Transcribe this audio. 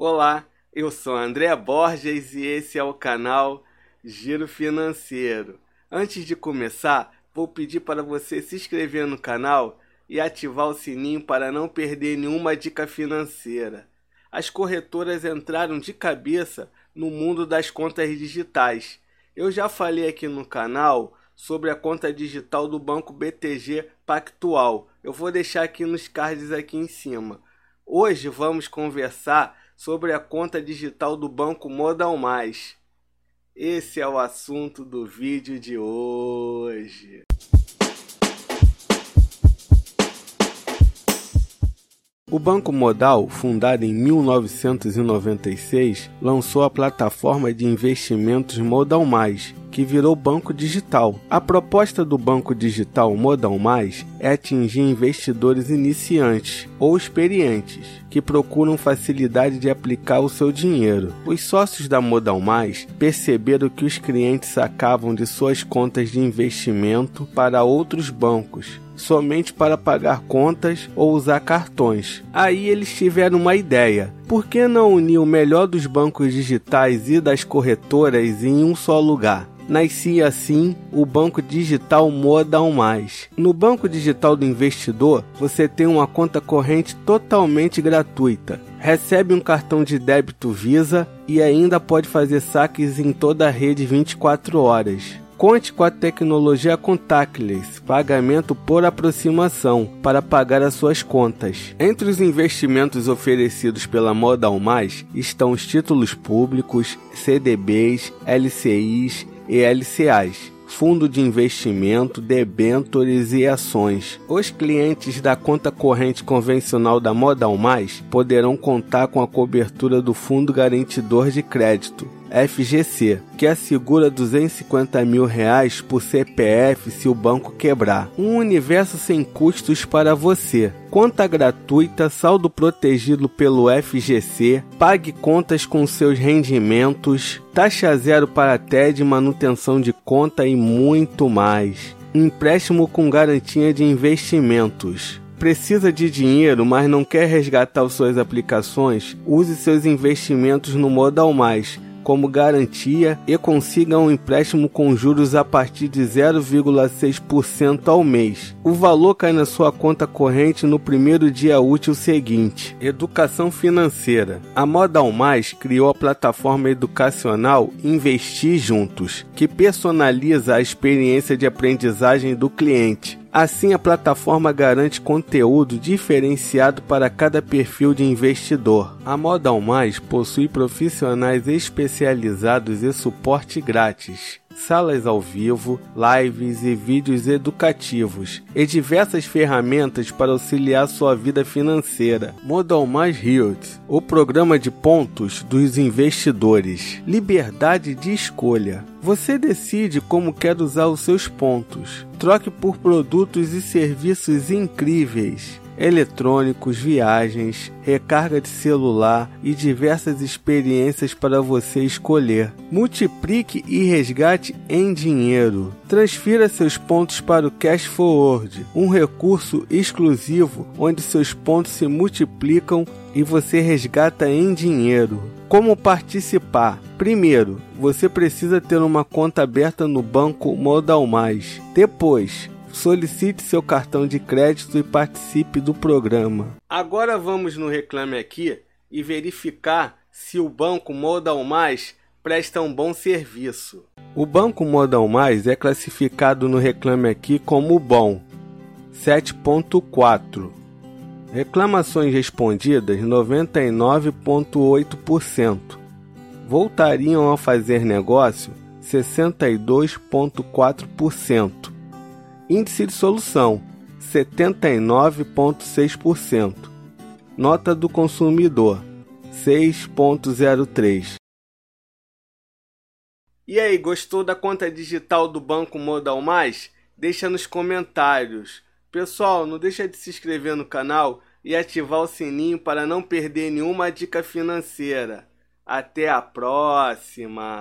Olá, eu sou André Borges e esse é o canal Giro Financeiro. Antes de começar, vou pedir para você se inscrever no canal e ativar o sininho para não perder nenhuma dica financeira. As corretoras entraram de cabeça no mundo das contas digitais. Eu já falei aqui no canal sobre a conta digital do banco BTG Pactual. Eu vou deixar aqui nos cards aqui em cima. Hoje vamos conversar sobre a conta digital do Banco Modal Mais. Esse é o assunto do vídeo de hoje. O Banco Modal, fundado em 1996, lançou a plataforma de investimentos Modal Mais, que virou banco digital. A proposta do banco digital Modal Mais é atingir investidores iniciantes ou experientes que procuram facilidade de aplicar o seu dinheiro. Os sócios da Modal Mais perceberam que os clientes sacavam de suas contas de investimento para outros bancos somente para pagar contas ou usar cartões. Aí eles tiveram uma ideia. Por que não unir o melhor dos bancos digitais e das corretoras em um só lugar? nascia assim o Banco Digital Modal Mais. No Banco Digital do Investidor, você tem uma conta corrente totalmente gratuita. Recebe um cartão de débito Visa e ainda pode fazer saques em toda a rede 24 horas. Conte com a tecnologia contactless, pagamento por aproximação, para pagar as suas contas. Entre os investimentos oferecidos pela Modal Mais estão os títulos públicos, CDBs, LCIs e LCAs fundo de investimento, debêntures e ações. Os clientes da conta corrente convencional da Modal Mais poderão contar com a cobertura do Fundo Garantidor de Crédito, FGC, que assegura 250 mil reais por CPF se o banco quebrar. Um universo sem custos para você. Conta gratuita, saldo protegido pelo FGC, pague contas com seus rendimentos, taxa zero para TED, manutenção de conta e muito mais. Empréstimo com garantia de investimentos precisa de dinheiro, mas não quer resgatar suas aplicações, use seus investimentos no Modal Mais como garantia e consiga um empréstimo com juros a partir de 0,6% ao mês. O valor cai na sua conta corrente no primeiro dia útil seguinte. Educação financeira. A Modal Mais criou a plataforma educacional Investir Juntos, que personaliza a experiência de aprendizagem do cliente Assim, a plataforma garante conteúdo diferenciado para cada perfil de investidor. A Modal Mais possui profissionais especializados e suporte grátis salas ao vivo, lives e vídeos educativos e diversas ferramentas para auxiliar sua vida financeira. Modal Mais Hills, o programa de pontos dos investidores. Liberdade de escolha. Você decide como quer usar os seus pontos. Troque por produtos e serviços incríveis eletrônicos, viagens, recarga de celular e diversas experiências para você escolher. Multiplique e resgate em dinheiro. Transfira seus pontos para o Cash Forward, um recurso exclusivo onde seus pontos se multiplicam e você resgata em dinheiro. Como participar? Primeiro, você precisa ter uma conta aberta no banco Modal Mais. Depois, solicite seu cartão de crédito e participe do programa. Agora vamos no Reclame Aqui e verificar se o Banco Modal Mais presta um bom serviço. O Banco Modal Mais é classificado no Reclame Aqui como bom, 7.4. Reclamações respondidas 99.8%. Voltariam a fazer negócio 62.4%. Índice de solução 79,6%. Nota do consumidor 6,03. E aí, gostou da conta digital do Banco Modal Mais? Deixa nos comentários. Pessoal, não deixa de se inscrever no canal e ativar o sininho para não perder nenhuma dica financeira. Até a próxima!